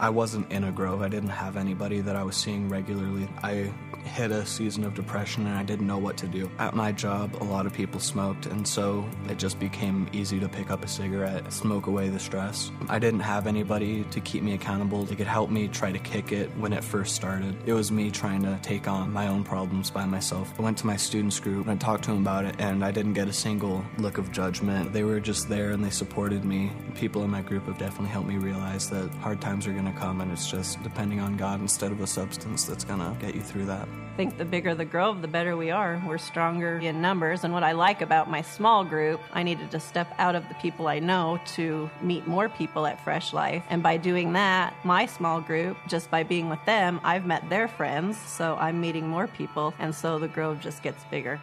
I wasn't in a grove. I didn't have anybody that I was seeing regularly. I hit a season of depression and I didn't know what to do. At my job, a lot of people smoked, and so it just became easy to pick up a cigarette, smoke away the stress. I didn't have anybody to keep me accountable, that could help me try to kick it when it first started. It was me trying to take on my own problems by myself. I went to my students group and I talked to them about it, and I didn't get a single look of judgment. They were just there and they supported me. People in my group have definitely helped me realize that hard times are going to come, and it's just depending on God instead of a substance that's going to get you through that. I think the bigger the grove, the better we are. We're stronger in numbers. And what I like about my small group, I needed to step out of the people I know to meet more people at Fresh Life. And by doing that, my small group, just by being with them, I've met their friends. So I'm meeting more people. And so the grove just gets bigger.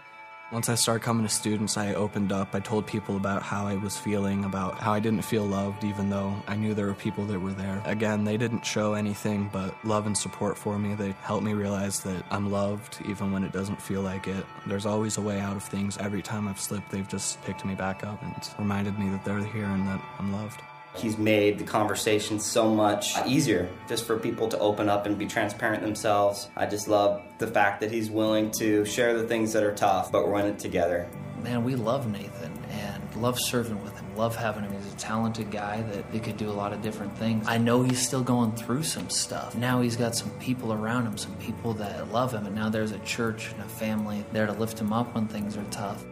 Once I started coming to students, I opened up. I told people about how I was feeling, about how I didn't feel loved, even though I knew there were people that were there. Again, they didn't show anything but love and support for me. They helped me realize that I'm loved, even when it doesn't feel like it. There's always a way out of things. Every time I've slipped, they've just picked me back up and reminded me that they're here and that I'm loved. He's made the conversation so much uh, easier just for people to open up and be transparent themselves. I just love the fact that he's willing to share the things that are tough, but in it together. Man, we love Nathan and love serving with him, love having him. He's a talented guy that he could do a lot of different things. I know he's still going through some stuff. Now he's got some people around him, some people that love him, and now there's a church and a family there to lift him up when things are tough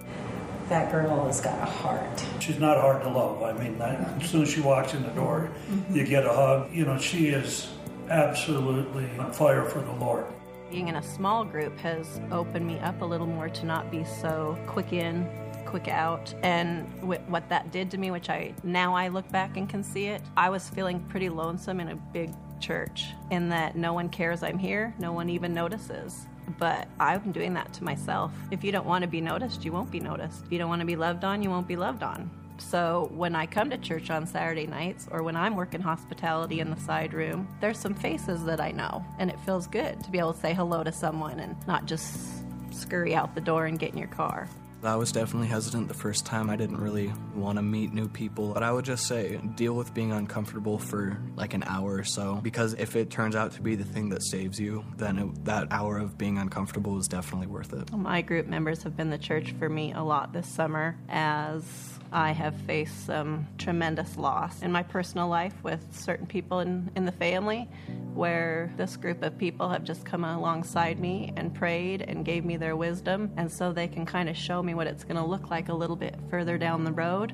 that girl has got a heart. She's not hard to love. I mean, as soon as she walks in the door, mm-hmm. you get a hug. You know, she is absolutely on fire for the Lord. Being in a small group has opened me up a little more to not be so quick in, quick out. And what that did to me, which I now I look back and can see it, I was feeling pretty lonesome in a big church in that no one cares I'm here, no one even notices. But I'm doing that to myself. If you don't want to be noticed, you won't be noticed. If you don't want to be loved on, you won't be loved on. So when I come to church on Saturday nights or when I'm working hospitality in the side room, there's some faces that I know, and it feels good to be able to say hello to someone and not just scurry out the door and get in your car. I was definitely hesitant the first time. I didn't really want to meet new people. But I would just say deal with being uncomfortable for like an hour or so. Because if it turns out to be the thing that saves you, then it, that hour of being uncomfortable is definitely worth it. My group members have been the church for me a lot this summer as I have faced some tremendous loss in my personal life with certain people in, in the family where this group of people have just come alongside me and prayed and gave me their wisdom. And so they can kind of show me what it's going to look like a little bit further down the road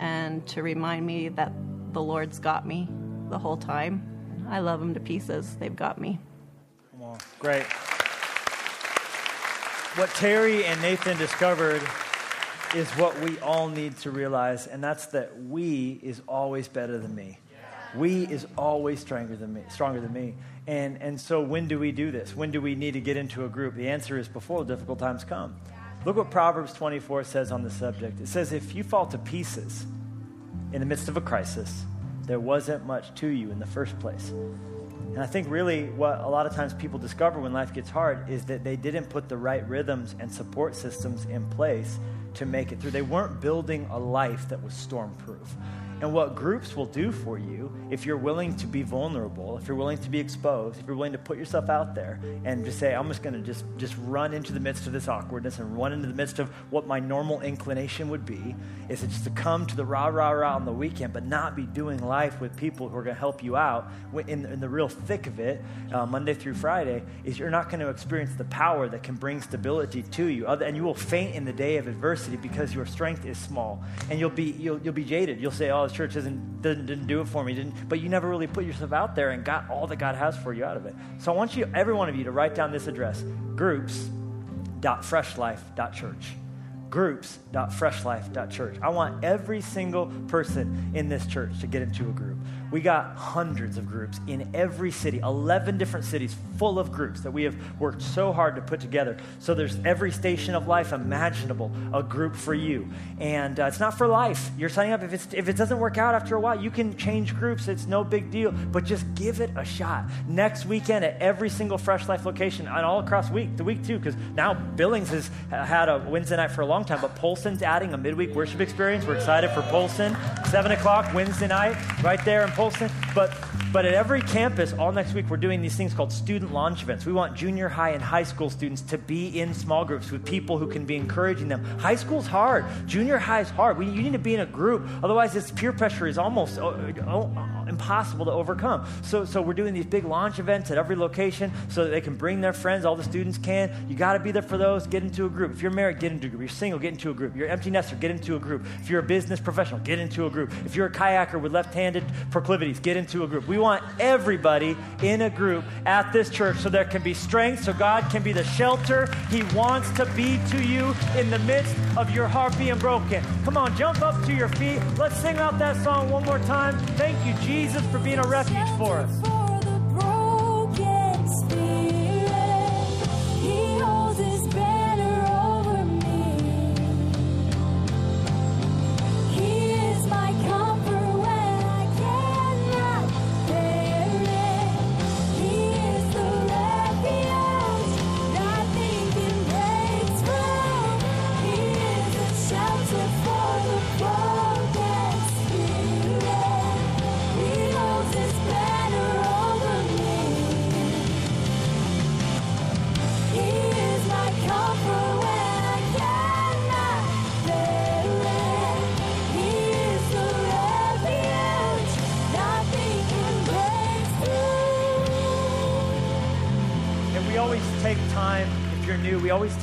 and to remind me that the Lord's got me the whole time. I love them to pieces. They've got me. Come on. Great. What Terry and Nathan discovered is what we all need to realize, and that's that we is always better than me. We is always stronger than me, stronger than me. And, and so when do we do this? When do we need to get into a group? The answer is before difficult times come. Look what Proverbs 24 says on the subject. It says, if you fall to pieces in the midst of a crisis, there wasn't much to you in the first place. And I think really what a lot of times people discover when life gets hard is that they didn't put the right rhythms and support systems in place to make it through. They weren't building a life that was stormproof. And what groups will do for you, if you're willing to be vulnerable, if you're willing to be exposed, if you're willing to put yourself out there and just say, I'm just going to just, just run into the midst of this awkwardness and run into the midst of what my normal inclination would be, is it's to come to the rah, rah, rah on the weekend, but not be doing life with people who are going to help you out in, in the real thick of it, uh, Monday through Friday, is you're not going to experience the power that can bring stability to you. And you will faint in the day of adversity because your strength is small. And you'll be, you'll, you'll be jaded. You'll say, oh, this church didn't, didn't, didn't do it for me, didn't, but you never really put yourself out there and got all that God has for you out of it. So I want you, every one of you, to write down this address groups.freshlife.church groups.freshlife.church. I want every single person in this church to get into a group. We got hundreds of groups in every city, 11 different cities full of groups that we have worked so hard to put together. So there's every station of life imaginable, a group for you. And uh, it's not for life. You're signing up. If, if it doesn't work out after a while, you can change groups. It's no big deal. But just give it a shot. Next weekend at every single Fresh Life location and all across week, the week too, because now Billings has had a Wednesday night for a long time, but Polson's adding a midweek worship experience. We're excited for Polson. 7 o'clock Wednesday night, right there in Polson. But, but at every campus, all next week, we're doing these things called student launch events. We want junior high and high school students to be in small groups with people who can be encouraging them. High school's hard. Junior high is hard. We, you need to be in a group. Otherwise, this peer pressure is almost oh, oh, impossible to overcome. So, so we're doing these big launch events at every location so that they can bring their friends. All the students can. You got to be there for those. Get into a group. If you're married, get into a group. If you're single, get into a group. If you're empty nester, get into a group. If you're a business professional, get into a group. If you're a kayaker with left-handed proclivities, get into a group. We want everybody in a group at this church so there can be strength, so God can be the shelter He wants to be to you in the midst of your heart being broken. Come on, jump up to your feet. Let's sing out that song one more time. Thank you, Jesus, for being a refuge for us.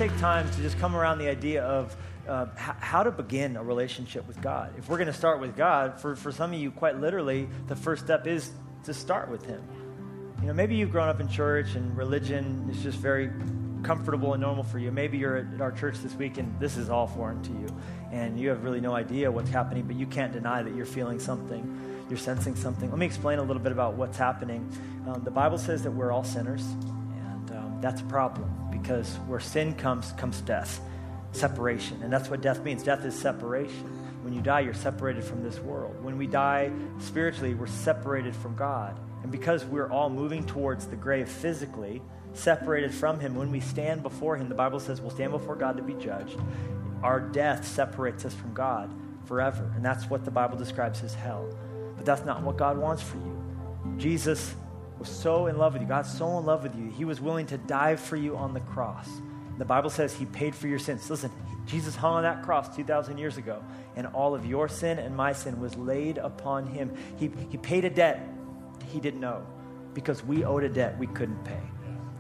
Take time to just come around the idea of uh, how to begin a relationship with God. If we're going to start with God, for, for some of you, quite literally, the first step is to start with Him. You know, maybe you've grown up in church and religion is just very comfortable and normal for you. Maybe you're at our church this week and this is all foreign to you, and you have really no idea what's happening, but you can't deny that you're feeling something. You're sensing something. Let me explain a little bit about what's happening. Um, the Bible says that we're all sinners, that's a problem because where sin comes, comes death, separation. And that's what death means. Death is separation. When you die, you're separated from this world. When we die spiritually, we're separated from God. And because we're all moving towards the grave physically, separated from Him, when we stand before Him, the Bible says we'll stand before God to be judged. Our death separates us from God forever. And that's what the Bible describes as hell. But that's not what God wants for you. Jesus was so in love with you. God's so in love with you. He was willing to die for you on the cross. The Bible says he paid for your sins. Listen, Jesus hung on that cross 2,000 years ago, and all of your sin and my sin was laid upon him. He, he paid a debt he didn't know because we owed a debt we couldn't pay.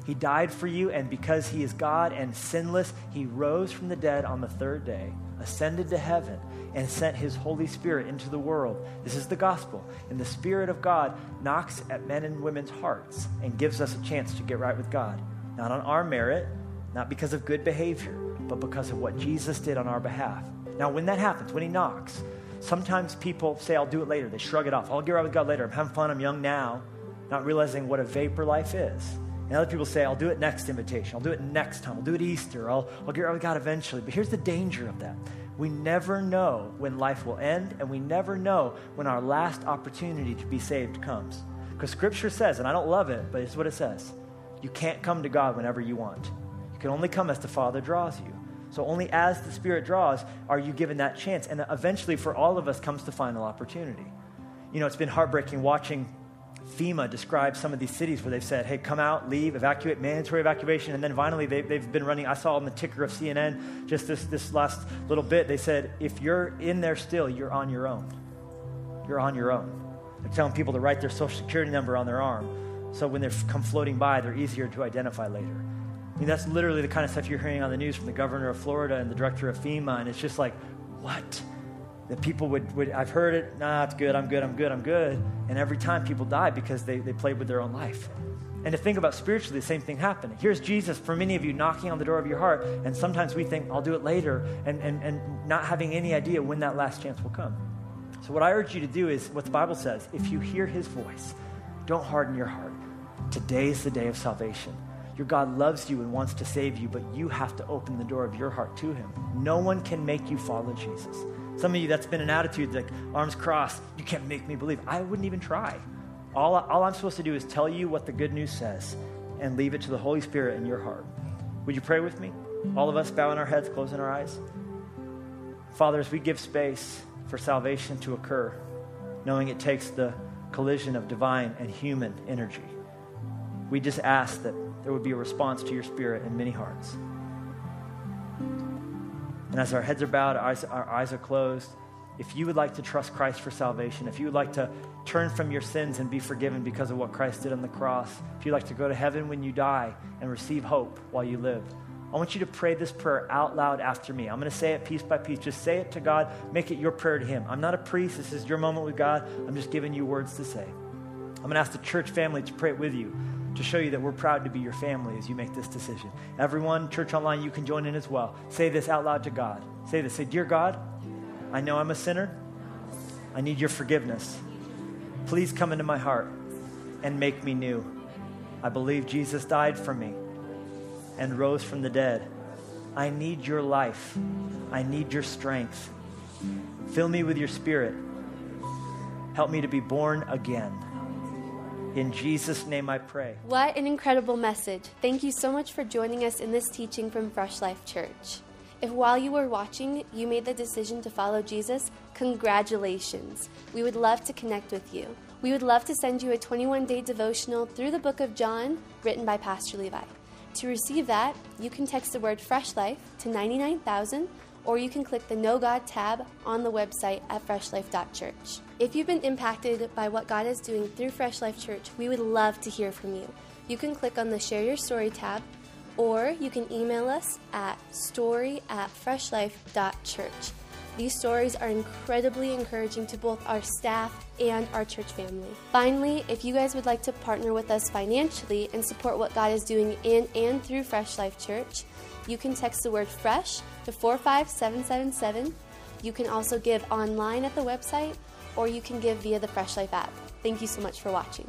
He died for you, and because he is God and sinless, he rose from the dead on the third day, ascended to heaven, and sent his Holy Spirit into the world. This is the gospel. And the Spirit of God knocks at men and women's hearts and gives us a chance to get right with God. Not on our merit, not because of good behavior, but because of what Jesus did on our behalf. Now, when that happens, when he knocks, sometimes people say, I'll do it later. They shrug it off. I'll get right with God later. I'm having fun. I'm young now, not realizing what a vapor life is. And other people say, I'll do it next invitation. I'll do it next time. I'll do it Easter. I'll, I'll get right with God eventually. But here's the danger of that. We never know when life will end, and we never know when our last opportunity to be saved comes. Because Scripture says, and I don't love it, but it's what it says you can't come to God whenever you want. You can only come as the Father draws you. So only as the Spirit draws are you given that chance. And eventually, for all of us, comes the final opportunity. You know, it's been heartbreaking watching FEMA describes some of these cities where they've said, hey, come out, leave, evacuate, mandatory evacuation. And then finally, they, they've been running. I saw on the ticker of CNN just this, this last little bit, they said, if you're in there still, you're on your own. You're on your own. They're telling people to write their social security number on their arm. So when they come floating by, they're easier to identify later. I mean, that's literally the kind of stuff you're hearing on the news from the governor of Florida and the director of FEMA. And it's just like, what? That people would, would I've heard it, nah, it's good, I'm good, I'm good, I'm good. And every time people die because they, they played with their own life. And to think about spiritually, the same thing happening. Here's Jesus for many of you knocking on the door of your heart, and sometimes we think, I'll do it later, and, and, and not having any idea when that last chance will come. So, what I urge you to do is what the Bible says if you hear his voice, don't harden your heart. Today is the day of salvation. Your God loves you and wants to save you, but you have to open the door of your heart to him. No one can make you follow Jesus. Some of you, that's been an attitude like arms crossed, you can't make me believe. I wouldn't even try. All, all I'm supposed to do is tell you what the good news says and leave it to the Holy Spirit in your heart. Would you pray with me? All of us bowing our heads, closing our eyes. Father, as we give space for salvation to occur, knowing it takes the collision of divine and human energy, we just ask that there would be a response to your spirit in many hearts. And as our heads are bowed, our eyes, our eyes are closed, if you would like to trust Christ for salvation, if you would like to turn from your sins and be forgiven because of what Christ did on the cross, if you'd like to go to heaven when you die and receive hope while you live, I want you to pray this prayer out loud after me. I'm going to say it piece by piece. Just say it to God. Make it your prayer to Him. I'm not a priest. This is your moment with God. I'm just giving you words to say. I'm going to ask the church family to pray it with you to show you that we're proud to be your family as you make this decision. Everyone, church online, you can join in as well. Say this out loud to God. Say this. Say, Dear God, I know I'm a sinner. I need your forgiveness. Please come into my heart and make me new. I believe Jesus died for me and rose from the dead. I need your life. I need your strength. Fill me with your spirit. Help me to be born again. In Jesus' name I pray. What an incredible message. Thank you so much for joining us in this teaching from Fresh Life Church. If while you were watching, you made the decision to follow Jesus, congratulations. We would love to connect with you. We would love to send you a 21 day devotional through the book of John written by Pastor Levi. To receive that, you can text the word Fresh Life to 99000 or you can click the Know God tab on the website at freshlife.church. If you've been impacted by what God is doing through Fresh Life Church, we would love to hear from you. you can click on the Share Your Story tab, or you can email us at story at freshlife.church. These stories are incredibly encouraging to both our staff and our church family. Finally, if you guys would like to partner with us financially and support what God is doing in and through Fresh Life Church, you can text the word FRESH to 45777. You can also give online at the website, or you can give via the Fresh Life app. Thank you so much for watching.